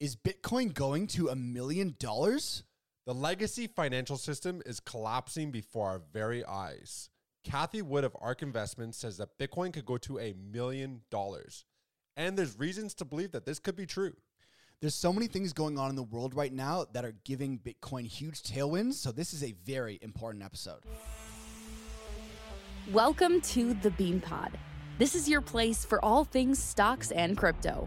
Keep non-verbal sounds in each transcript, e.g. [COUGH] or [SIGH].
Is Bitcoin going to a million dollars? The legacy financial system is collapsing before our very eyes. Cathie Wood of ARK Investments says that Bitcoin could go to a million dollars. And there's reasons to believe that this could be true. There's so many things going on in the world right now that are giving Bitcoin huge tailwinds. So, this is a very important episode. Welcome to the Bean Pod. This is your place for all things stocks and crypto.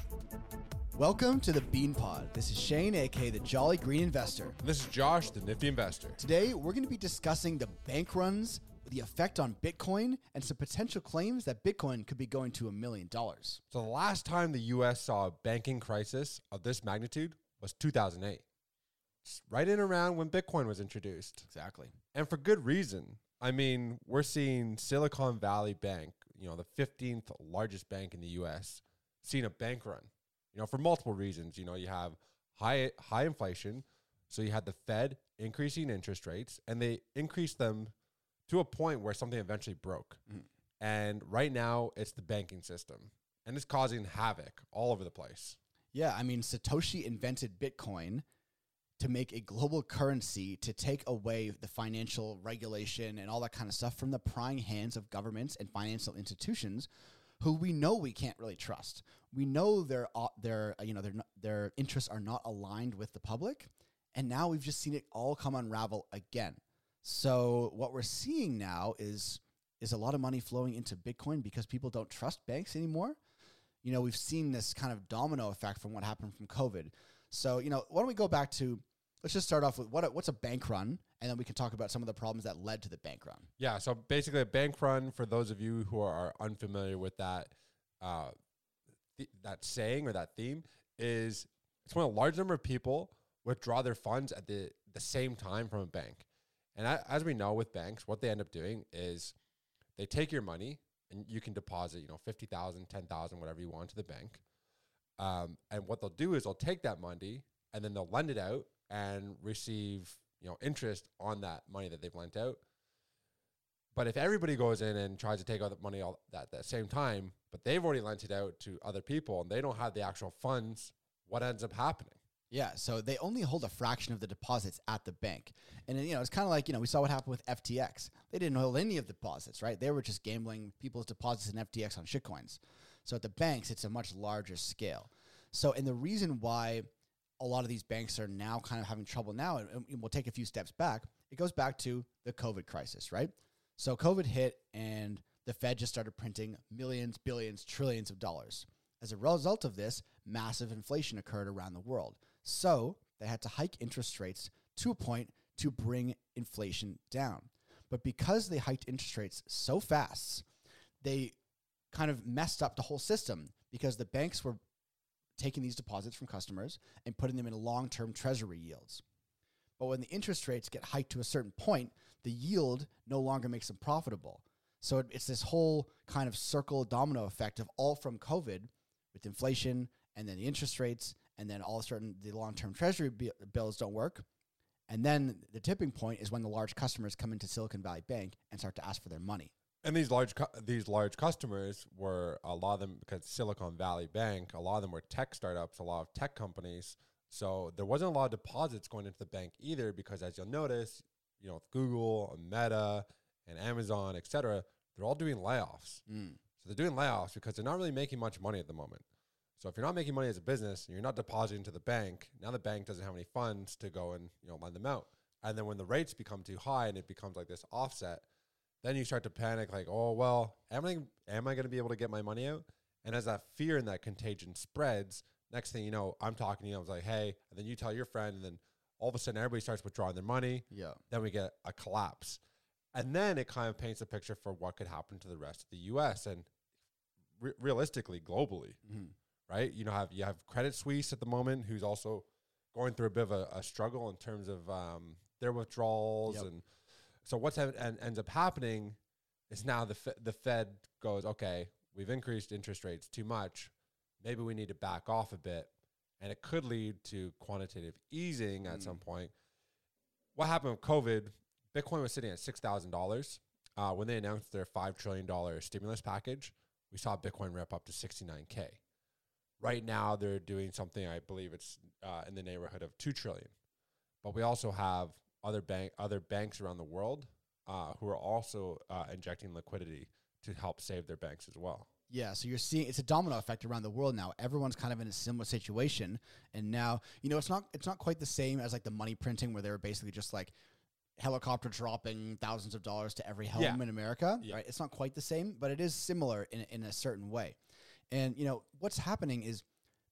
Welcome to the Bean Pod. This is Shane, aka the Jolly Green Investor. This is Josh, the Nifty Investor. Today, we're going to be discussing the bank runs, the effect on Bitcoin, and some potential claims that Bitcoin could be going to a million dollars. So, the last time the US saw a banking crisis of this magnitude was 2008, right in around when Bitcoin was introduced. Exactly. And for good reason. I mean, we're seeing Silicon Valley Bank, you know, the 15th largest bank in the US, seeing a bank run you know, for multiple reasons. You know, you have high high inflation, so you had the Fed increasing interest rates, and they increased them to a point where something eventually broke. Mm. And right now, it's the banking system, and it's causing havoc all over the place. Yeah, I mean, Satoshi invented Bitcoin to make a global currency to take away the financial regulation and all that kind of stuff from the prying hands of governments and financial institutions who we know we can't really trust. We know their uh, their uh, you know their their interests are not aligned with the public, and now we've just seen it all come unravel again. So what we're seeing now is is a lot of money flowing into Bitcoin because people don't trust banks anymore. You know, we've seen this kind of domino effect from what happened from COVID. So, you know, why don't we go back to let's just start off with what what's a bank run and then we can talk about some of the problems that led to the bank run. Yeah, so basically, a bank run for those of you who are unfamiliar with that uh, th- that saying or that theme is it's when a large number of people withdraw their funds at the the same time from a bank. And as we know with banks, what they end up doing is they take your money and you can deposit, you know, 50,000, 10,000, whatever you want to the bank. Um, and what they'll do is they'll take that money and then they'll lend it out and receive you know interest on that money that they've lent out. But if everybody goes in and tries to take out the money all at the same time, but they've already lent it out to other people and they don't have the actual funds, what ends up happening? Yeah, so they only hold a fraction of the deposits at the bank. And you know, it's kind of like, you know, we saw what happened with FTX. They didn't hold any of the deposits, right? They were just gambling people's deposits in FTX on shitcoins. So at the banks, it's a much larger scale. So and the reason why a lot of these banks are now kind of having trouble now. And, and we'll take a few steps back. It goes back to the COVID crisis, right? So COVID hit and the Fed just started printing millions, billions, trillions of dollars. As a result of this, massive inflation occurred around the world. So they had to hike interest rates to a point to bring inflation down. But because they hiked interest rates so fast, they kind of messed up the whole system because the banks were taking these deposits from customers and putting them in long term treasury yields. But when the interest rates get hiked to a certain point, the yield no longer makes them profitable. So it's this whole kind of circle domino effect of all from COVID with inflation and then the interest rates, and then all of a sudden the long term treasury bills don't work. And then the tipping point is when the large customers come into Silicon Valley Bank and start to ask for their money. And these large cu- these large customers were a lot of them because Silicon Valley Bank, a lot of them were tech startups, a lot of tech companies. So there wasn't a lot of deposits going into the bank either because as you'll notice, you know, Google, and Meta, and Amazon, et cetera, they're all doing layoffs. Mm. So they're doing layoffs because they're not really making much money at the moment. So if you're not making money as a business and you're not depositing to the bank, now the bank doesn't have any funds to go and, you know, lend them out. And then when the rates become too high and it becomes like this offset, then you start to panic like, oh well, am I am I going to be able to get my money out? And as that fear and that contagion spreads, next thing you know, I'm talking to you. I was like, hey, and then you tell your friend, and then all of a sudden everybody starts withdrawing their money. Yeah. Then we get a collapse, and then it kind of paints a picture for what could happen to the rest of the U.S. and re- realistically globally, mm-hmm. right? You know, have you have Credit Suisse at the moment, who's also going through a bit of a, a struggle in terms of um, their withdrawals yep. and So what's en- en- ends up happening is now the Fe- the Fed goes, okay, we've increased interest rates too much. Maybe we need to back off a bit, and it could lead to quantitative easing at some point. What happened with COVID? Bitcoin was sitting at six thousand uh, dollars when they announced their five trillion dollar stimulus package. We saw Bitcoin rip up to sixty nine k. Right now, they're doing something. I believe it's uh, in the neighborhood of two trillion. But we also have other bank other banks around the world uh, who are also uh, injecting liquidity to help save their banks as well. Yeah, so you're seeing it's a domino effect around the world now. Everyone's kind of in a similar situation, and now you know it's not it's not quite the same as like the money printing where they were basically just like helicopter dropping thousands of dollars to every home Yeah. in America. Yeah. Right? It's not quite the same, but it is similar in in a certain way. And you know what's happening is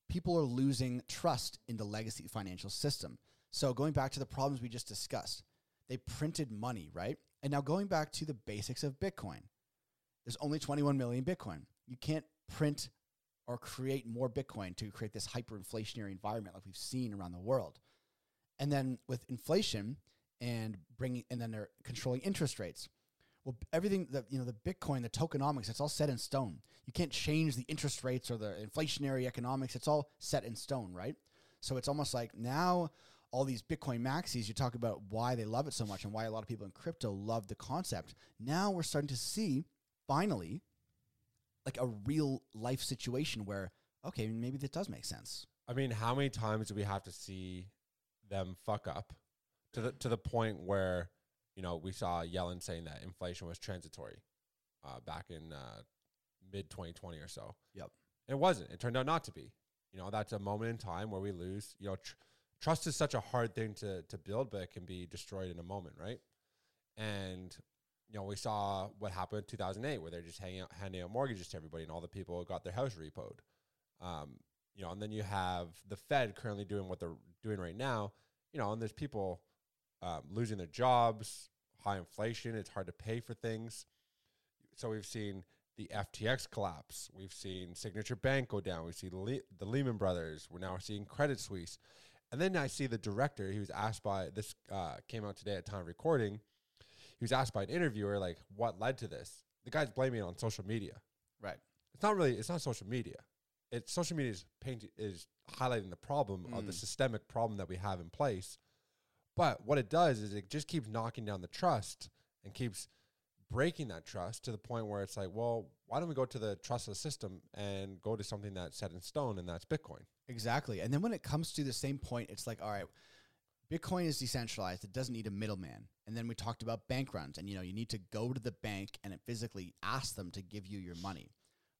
people are losing trust in the legacy financial system. So going back to the problems we just discussed, they printed money, right? And now going back to the basics of Bitcoin, there's only 21 million Bitcoin. You can't print or create more Bitcoin to create this hyperinflationary environment like we've seen around the world. And then with inflation and bringing, and then they're controlling interest rates. Well, everything that you know, the Bitcoin, the tokenomics, it's all set in stone. You can't change the interest rates or the inflationary economics. It's all set in stone, right? So it's almost like now all these Bitcoin maxis, you talk about why they love it so much and why a lot of people in crypto love the concept. Now we're starting to see finally like a real life situation where, okay, maybe that does make sense. I mean, how many times do we have to see them fuck up to the to the point where you know we saw Yellen saying that inflation was transitory uh, back in uh, mid 2020 or so. Yep. It wasn't. It turned out not to be. You know, that's a moment in time where we lose. You know, tr- trust is such a hard thing to to build, but it can be destroyed in a moment, right? And you know, we saw what happened in 2008, where they're just hanging out, handing out mortgages to everybody, and all the people got their house repoed. Um, you know, and then you have the Fed currently doing what they're doing right now. You know, and there's people um, losing their jobs, high inflation. It's hard to pay for things. So we've seen the FTX collapse. We've seen Signature Bank go down. We see Le- the Lehman Brothers. We're now seeing Credit Suisse. And then I see the director. He was asked by this uh, came out today at time of recording. He was asked by an interviewer like, "What led to this?" The guy's blaming it on social media. Right. It's not really. It's not social media. It's social media is painting is highlighting the problem of the Mm. systemic problem that we have in place. But what it does is it just keeps knocking down the trust and keeps breaking that trust to the point where it's like, well, why don't we go to the trustless system and go to something that's set in stone, and that's Bitcoin? Exactly. And then when it comes to the same point, it's like, all right, Bitcoin is decentralized. It doesn't need a middleman. And then we talked about bank runs and you know, you need to go to the bank and physically ask them to give you your money.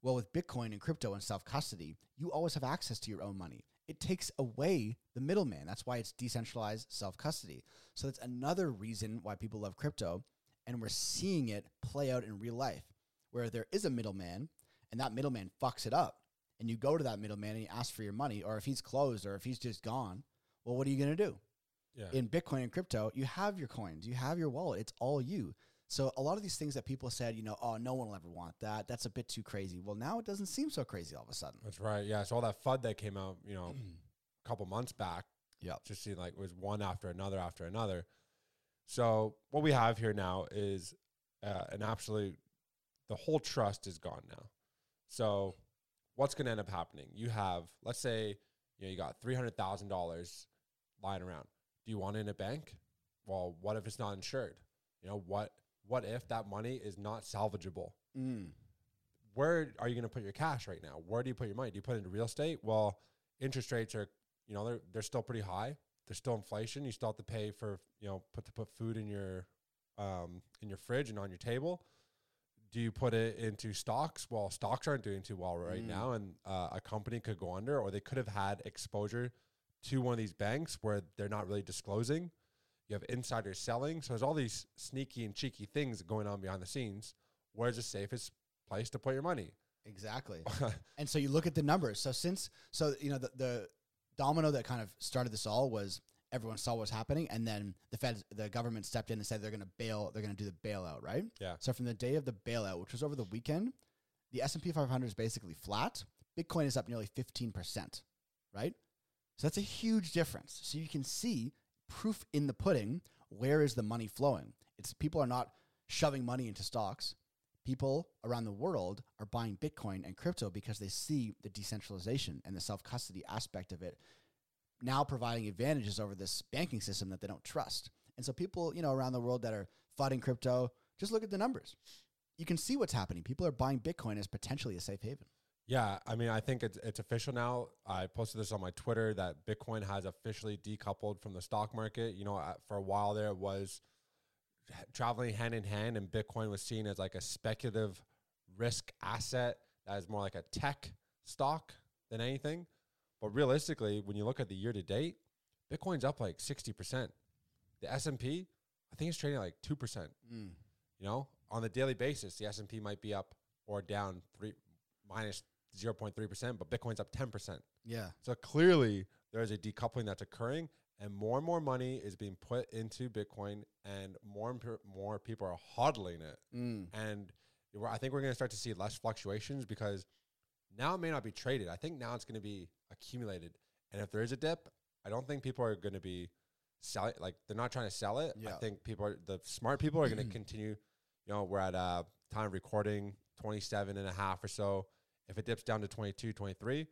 Well, with Bitcoin and crypto and self-custody, you always have access to your own money. It takes away the middleman. That's why it's decentralized self-custody. So that's another reason why people love crypto and we're seeing it play out in real life where there is a middleman and that middleman fucks it up and you go to that middleman and you ask for your money, or if he's closed or if he's just gone, well, what are you going to do? Yeah. In Bitcoin and crypto, you have your coins, you have your wallet, it's all you. So a lot of these things that people said, you know, oh, no one will ever want that. That's a bit too crazy. Well, now it doesn't seem so crazy all of a sudden. That's right. Yeah. So all that FUD that came out, you know, a [CLEARS THROAT] couple months back, yeah, just seemed like it was one after another after another. So what we have here now is uh, an absolute. The whole trust is gone now. So what's going to end up happening? You have, let's say, you know, you got three hundred thousand dollars lying around. Do you want it in a bank? Well, what if it's not insured? You know what? What if that money is not salvageable? Mm. where are you going to put your cash right now? Where do you put your money? Do you put it into real estate? Well, interest rates are, you know, they're they're still pretty high. There's still inflation. You still have to pay for, you know, put to put food in your um in your fridge and on your table. Do you put it into stocks? Well, stocks aren't doing too well right Mm. now, and uh, a company could go under, or they could have had exposure to one of these banks where they're not really disclosing. You have insider selling, so there's all these sneaky and cheeky things going on behind the scenes. Where's the safest place to put your money? Exactly. [LAUGHS] and so you look at the numbers. So since so you know the, the domino that kind of started this all was everyone saw what was happening, and then the Fed, the government stepped in and said they're going to bail, they're going to do the bailout, right? Yeah. So from the day of the bailout, which was over the weekend, the S and P 500 is basically flat. Bitcoin is up nearly 15 percent, right? So that's a huge difference. So you can see proof in the pudding. Where is the money flowing? It's people are not shoving money into stocks. People around the world are buying Bitcoin and crypto because they see the decentralization and the self custody aspect of it now providing advantages over this banking system that they don't trust. And so people, you know, around the world that are flooding crypto, just look at the numbers. You can see what's happening. People are buying Bitcoin as potentially a safe haven. Yeah, I mean, I think it's it's official now. I posted this on my Twitter that Bitcoin has officially decoupled from the stock market. You know, for a while there, was traveling hand in hand, and Bitcoin was seen as like a speculative risk asset that is more like a tech stock than anything. But realistically, when you look at the year to date, Bitcoin's up like sixty percent. The S and P, I think it's trading at like two percent. Mm. You know, on the daily basis, the S and P might be up or down 3 minus minus zero point three percent, but Bitcoin's up ten percent. Yeah. So clearly, there is a decoupling that's occurring, and more and more money is being put into Bitcoin, and more and per- more people are hodling it. Mm. And I think we're going to start to see less fluctuations because now it may not be traded. I think now it's going to be accumulated. And if there is a dip, I don't think people are going to be selling. Like they're not trying to sell it. I think people are the smart people are going to [CLEARS THROAT] continue. You know, we're at a time of recording 27 and a half or so. If it dips down to 22, 23,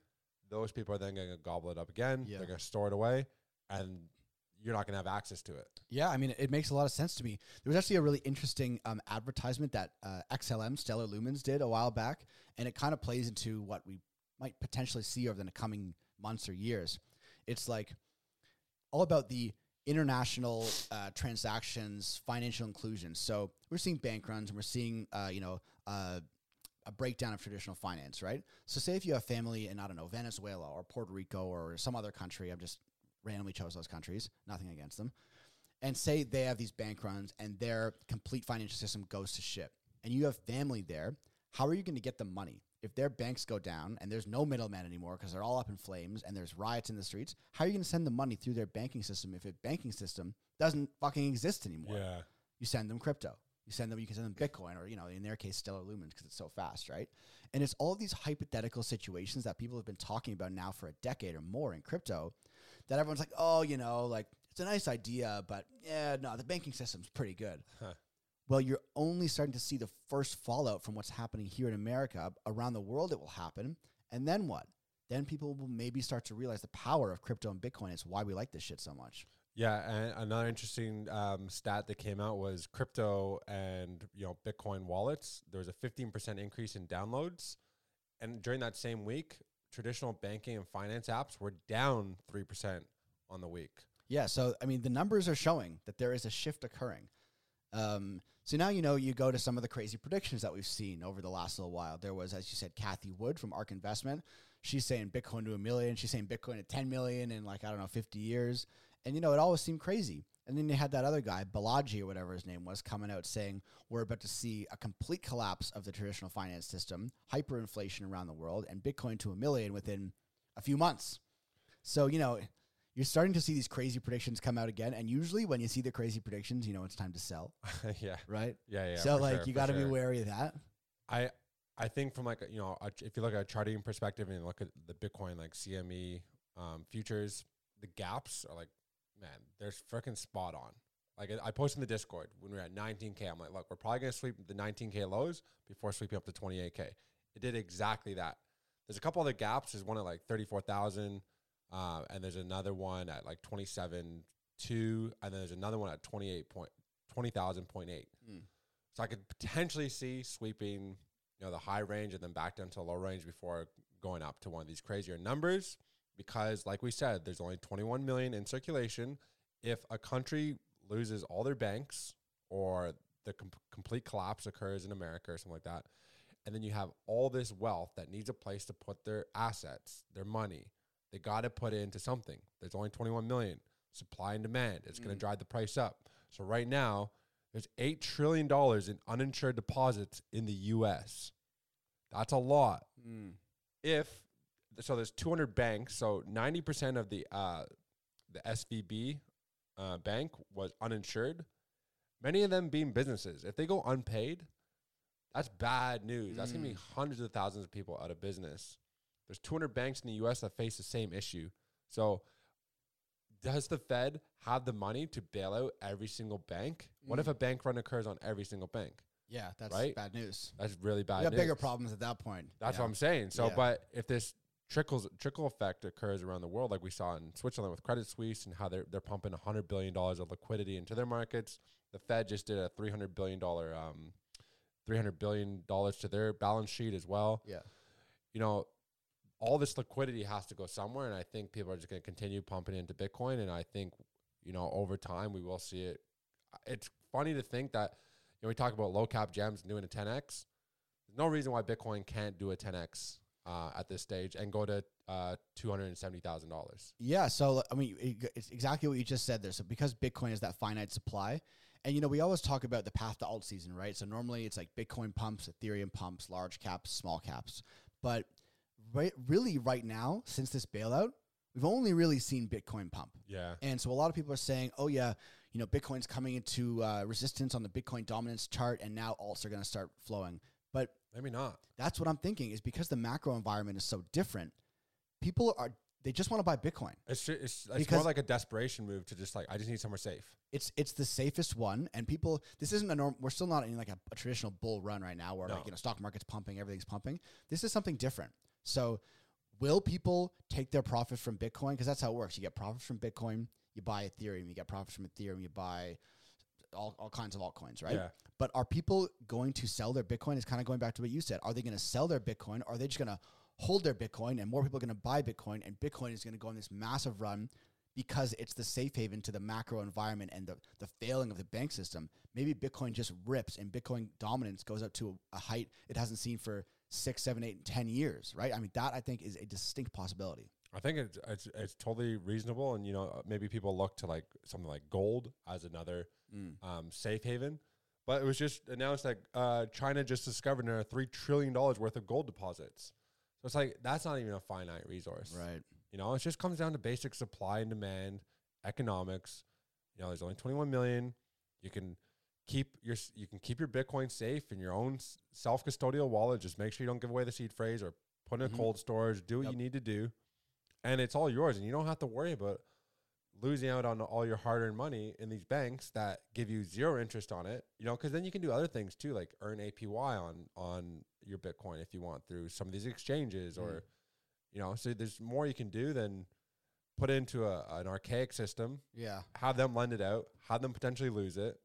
those people are then going to gobble it up again. Yeah. They're going to store it away, and you're not going to have access to it. Yeah, I mean, it makes a lot of sense to me. There was actually a really interesting um, advertisement that uh, XLM, Stellar Lumens, did a while back, and it kind of plays into what we might potentially see over the coming months or years. It's like all about the international uh, transactions, financial inclusion. So we're seeing bank runs, and we're seeing, uh, you know, uh, a breakdown of traditional finance, right? So say if you have family in I don't know Venezuela or Puerto Rico or some other country, I've just randomly chose those countries, nothing against them, and say they have these bank runs and their complete financial system goes to shit, and you have family there, how are you going to get the money? If their banks go down and there's no middleman anymore because they're all up in flames and there's riots in the streets, how are you going to send the money through their banking system if a banking system doesn't fucking exist anymore? Yeah. you send them crypto. You send them, you can send them Bitcoin or, you know, in their case, Stellar Lumens because it's so fast, right? And it's all these hypothetical situations that people have been talking about now for a decade or more in crypto that everyone's like, oh, you know, like it's a nice idea, but yeah, no, the banking system's pretty good. Huh. Well, you're only starting to see the first fallout from what's happening here in America. Around the world, it will happen. And then what? Then people will maybe start to realize the power of crypto and Bitcoin. It's why we like this shit so much. Yeah, and another interesting um, stat that came out was crypto and you know Bitcoin wallets. There was a fifteen percent increase in downloads, and during that same week, traditional banking and finance apps were down three percent on the week. Yeah, so I mean, the numbers are showing that there is a shift occurring. Um, so now you know you go to some of the crazy predictions that we've seen over the last little while. There was, as you said, Cathie Wood from Ark Investment. She's saying Bitcoin to a million. She's saying Bitcoin to 10 million in like, I don't know, 50 years. And, you know, it always seemed crazy. And then you had that other guy, Balaji or whatever his name was, coming out saying we're about to see a complete collapse of the traditional finance system, hyperinflation around the world, and Bitcoin to a million within a few months. So, you know, you're starting to see these crazy predictions come out again. And usually when you see the crazy predictions, you know it's time to sell, [LAUGHS] yeah, right? yeah, yeah. so, like, sure, you got to be wary of that. I I think from like you know if you look at a charting perspective and you look at the Bitcoin like CME um, futures, the gaps are like man, they're freaking spot on. Like I- I posted in the Discord when we were at 19k, I'm like, look, we're probably gonna sweep the 19k lows before sweeping up to 28k. It did exactly that. There's a couple other gaps. There's one at like 34,000, uh, and there's another one at like 27 two, and then there's another one at 28 point 20,000.8. Mm. So I could potentially see sweeping, you know, the high range and then back down to the low range before going up to one of these crazier numbers. Because, like we said, there's only 21 million in circulation. If a country loses all their banks or the com- complete collapse occurs in America or something like that, and then you have all this wealth that needs a place to put their assets, their money, they got to put it into something. There's only 21 million. Supply and demand. It's going Mm. to drive the price up. So right now, there's eight trillion dollars in uninsured deposits in the U.S. That's a lot. Mm. If so, there's 200 banks. So 90 percent of the uh, the SVB uh, bank was uninsured. Many of them being businesses. If they go unpaid, that's bad news. That's gonna be Mm. hundreds of thousands of people out of business. There's 200 banks in the U.S. that face the same issue. So does the Fed have the money to bail out every single bank? What if a bank run occurs on every single bank? Yeah, that's Right? bad news. That's really bad. We got news. bigger problems at that point. That's yeah. what I'm saying. So, Yeah. but if this trickles trickle effect occurs around the world, like we saw in Switzerland with Credit Suisse, and how they're they're pumping 100 billion dollars of liquidity into their markets, the Fed just did a 300 billion dollar, um, 300 billion dollars to their balance sheet as well. Yeah. You know, all this liquidity has to go somewhere, and I think people are just going to continue pumping into Bitcoin, and I think you know over time we will see it. It's funny to think that you know we talk about low cap gems doing a 10x. There's no reason why Bitcoin can't do a 10x uh, at this stage and go to uh, two hundred and seventy thousand dollars. Yeah, so I mean, it's exactly what you just said there. So because Bitcoin is that finite supply, and you know, we always talk about the path to alt season, right? So normally it's like Bitcoin pumps, Ethereum pumps, large caps, small caps. But right, really, right now, since this bailout, we've only really seen Bitcoin pump. Yeah, And so a lot of people are saying, oh, yeah, you know, Bitcoin's coming into uh, resistance on the Bitcoin dominance chart, and now alts are going to start flowing. But maybe not. that's what I'm thinking is because the macro environment is so different, people are, they just want to buy Bitcoin. It's it's, it's more like a desperation move to just like I just need somewhere safe. It's it's the safest one, and people. This isn't a norm. We're still not in like a, a traditional bull run right now, where No. like you know stock market's pumping, everything's pumping. This is something different. So, will people take their profit from Bitcoin? Because that's how it works. You get profits from Bitcoin, you buy Ethereum. You get profits from Ethereum, you buy all, all kinds of altcoins, right? Yeah. But are people going to sell their Bitcoin? It's kind of going back to what you said. Are they going to sell their Bitcoin? Or are they just going to hold their Bitcoin and more people are going to buy Bitcoin and Bitcoin is going to go on this massive run because it's the safe haven to the macro environment and the, the failing of the bank system? Maybe Bitcoin just rips and Bitcoin dominance goes up to a, a height it hasn't seen for six, seven, eight, and 10 years, right? I mean, that I think is a distinct possibility. I think it's it's it's totally reasonable, and you know maybe people look to like something like gold as another um, safe haven. But it was just announced that uh, China just discovered another three trillion dollars worth of gold deposits. So it's like that's not even a finite resource, Right. You know, it just comes down to basic supply and demand, economics. You know, there's only 21 million. You can keep your you can keep your Bitcoin safe in your own self custodial wallet. Just make sure you don't give away the seed phrase or put in a Mhm. cold storage. Do what Yep. you need to do, and it's all yours. And you don't have to worry about losing out on all your hard earned money in these banks that give you zero interest on it. You know, because then you can do other things too, like earn APY on on your Bitcoin if you want through some of these exchanges or you know so there's more you can do than put into a, an archaic system Yeah. have them lend it out have them potentially lose it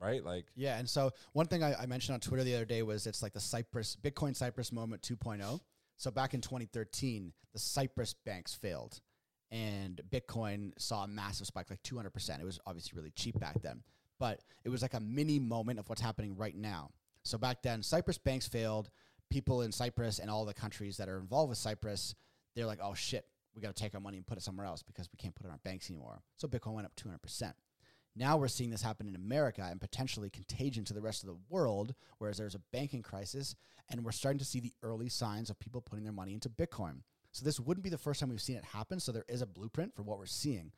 right like Yeah, and so one thing I, I mentioned on Twitter the other day was it's like the Cyprus Bitcoin Cyprus moment 2.0. So back in 2013, the Cyprus banks failed, and Bitcoin saw a massive spike, like 200 percent. It was obviously really cheap back then, but it was like a mini moment of what's happening right now. So back then, Cyprus banks failed. People in Cyprus and all the countries that are involved with Cyprus, they're like, "Oh shit, we got to take our money and put it somewhere else because we can't put it in our banks anymore." So Bitcoin went up 200 percent. Now we're seeing this happen in America and potentially contagion to the rest of the world, whereas there's a banking crisis, and we're starting to see the early signs of people putting their money into Bitcoin. So this wouldn't be the first time we've seen it happen. So there is a blueprint for what we're seeing,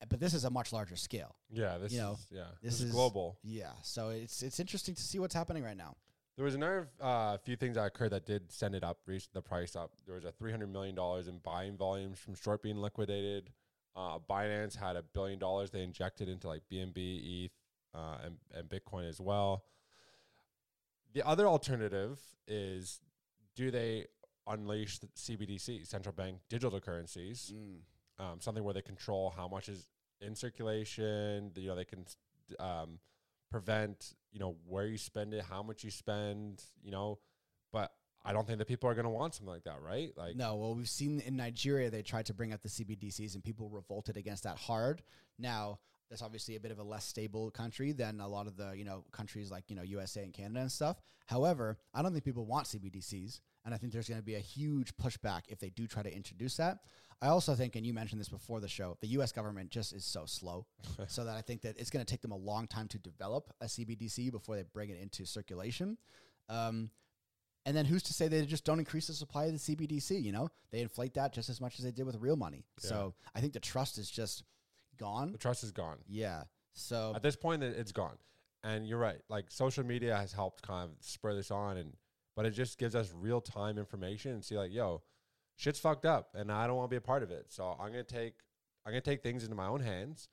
Uh, but this is a much larger scale. yeah this You know, is yeah this this, is is- global Yeah, so it's it's interesting to see what's happening right now. there was another uh, few things that occurred that did send it up reach the price up there was a 300 million dollars in buying volumes from short being liquidated uh, binance had a billion dollars they injected into like bnb eth uh, and, and bitcoin as well the other alternative is do they unleash the CBDC, central bank digital currencies, um, something where they control how much is in circulation. You know, they can um, prevent you know where you spend it, how much you spend. You know, I don't think that people are going to want something like that, right? Like, No, well, we've seen in Nigeria they tried to bring up the CBDCs and people revolted against that hard. Now, that's obviously a bit of a less stable country than a lot of the you know countries like you know USA and Canada and stuff. However, I don't think people want CBDCs, and I think there's going to be a huge pushback if they do try to introduce that. I also think, and you mentioned this before the show, the U.S. government just is so slow, [LAUGHS] so that I think that it's going to take them a long time to develop a CBDC before they bring it into circulation. Um, and then who's to say they just don't increase the supply of the CBDC? You know, they inflate that just as much as they did with real money. So I think the trust is just gone. the trust is gone. Yeah. So At this point, it- it's gone. And you're right. Like social media has helped kind of spur this on, and but it just gives us real time information and see like, yo, shit's fucked up, and I don't want to be a part of it. So I'm gonna take I'm going to take things into my own hands.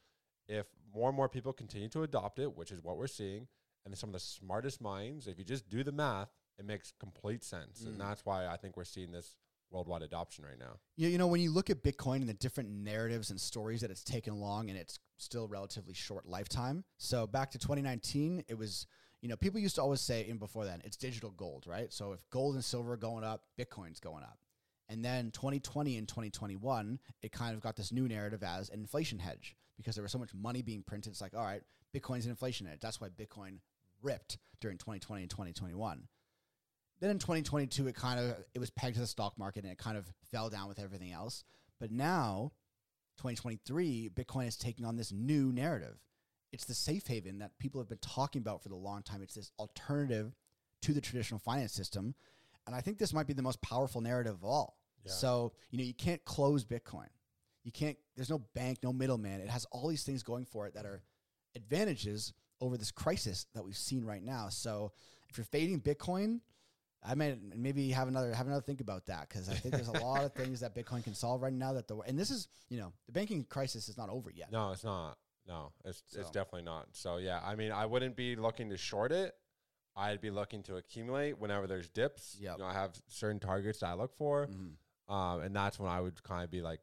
If more and more people continue to adopt it, which is what we're seeing, and some of the smartest minds, if you just do the math, it makes complete sense. Mm. And that's why I think we're seeing this worldwide adoption right now. You, you know, when you look at Bitcoin and the different narratives and stories that it's taken along in its still relatively short lifetime. So back to 2019, it was, you know, people used to always say, even before then, it's digital gold, right? So if gold and silver are going up, Bitcoin's going up. And then 2020 and 2021, it kind of got this new narrative as an inflation hedge because there was so much money being printed. It's like, all right, Bitcoin's an inflation hedge. That's why Bitcoin ripped during 2020 and 2021. Then in 2022, it kind of it was pegged to the stock market and it kind of fell down with everything else. But now, 2023, Bitcoin is taking on this new narrative. It's the safe haven that people have been talking about for the long time. It's this alternative to the traditional finance system. And I think this might be the most powerful narrative of all. Yeah. So, you know, you can't close Bitcoin. You can't, there's no bank, no middleman. It has all these things going for it that are advantages over this crisis that we've seen right now. So, if you're fading Bitcoin, I may maybe have another have another think about that because I think there's a [LAUGHS] lot of things that Bitcoin can solve right now that the and this is you know the banking crisis is not over yet. No, it's not. No, it's it's definitely not. So yeah, I mean, I wouldn't be looking to short it. I'd be looking to accumulate whenever there's dips. Yep. You know, I have certain targets that I look for, Mhm. um, and that's when I would kind of be like,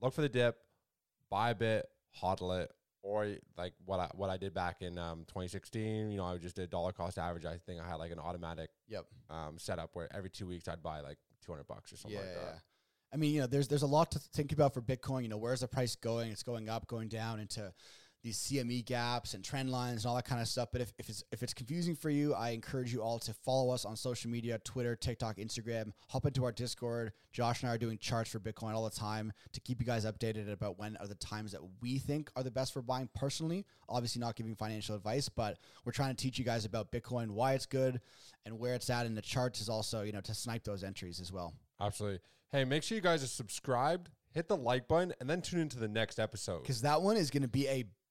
look for the dip, buy a bit, hodl it, or like what I what I did back in um, 2016. You know, I just did dollar cost average. I think I had like an automatic Yep. um, setup where every two weeks I'd buy like 200 bucks or something yeah, like that. yeah. I mean, you know, there's there's a lot to think about for Bitcoin. You know, where's the price going? It's going up, going down into these CME gaps and trend lines and all that kind of stuff. But if, if it's if it's confusing for you, I encourage you all to follow us on social media, Twitter, TikTok, Instagram. Hop into our Discord. Josh and I are doing charts for Bitcoin all the time to keep you guys updated about when are the times that we think are the best for buying personally. Obviously not giving financial advice, but we're trying to teach you guys about Bitcoin, why it's good, and where it's at in the charts is also, you know, to snipe those entries as well. Absolutely. Hey, make sure you guys are subscribed, hit the like button, and then tune into the next episode. because that one is going to be a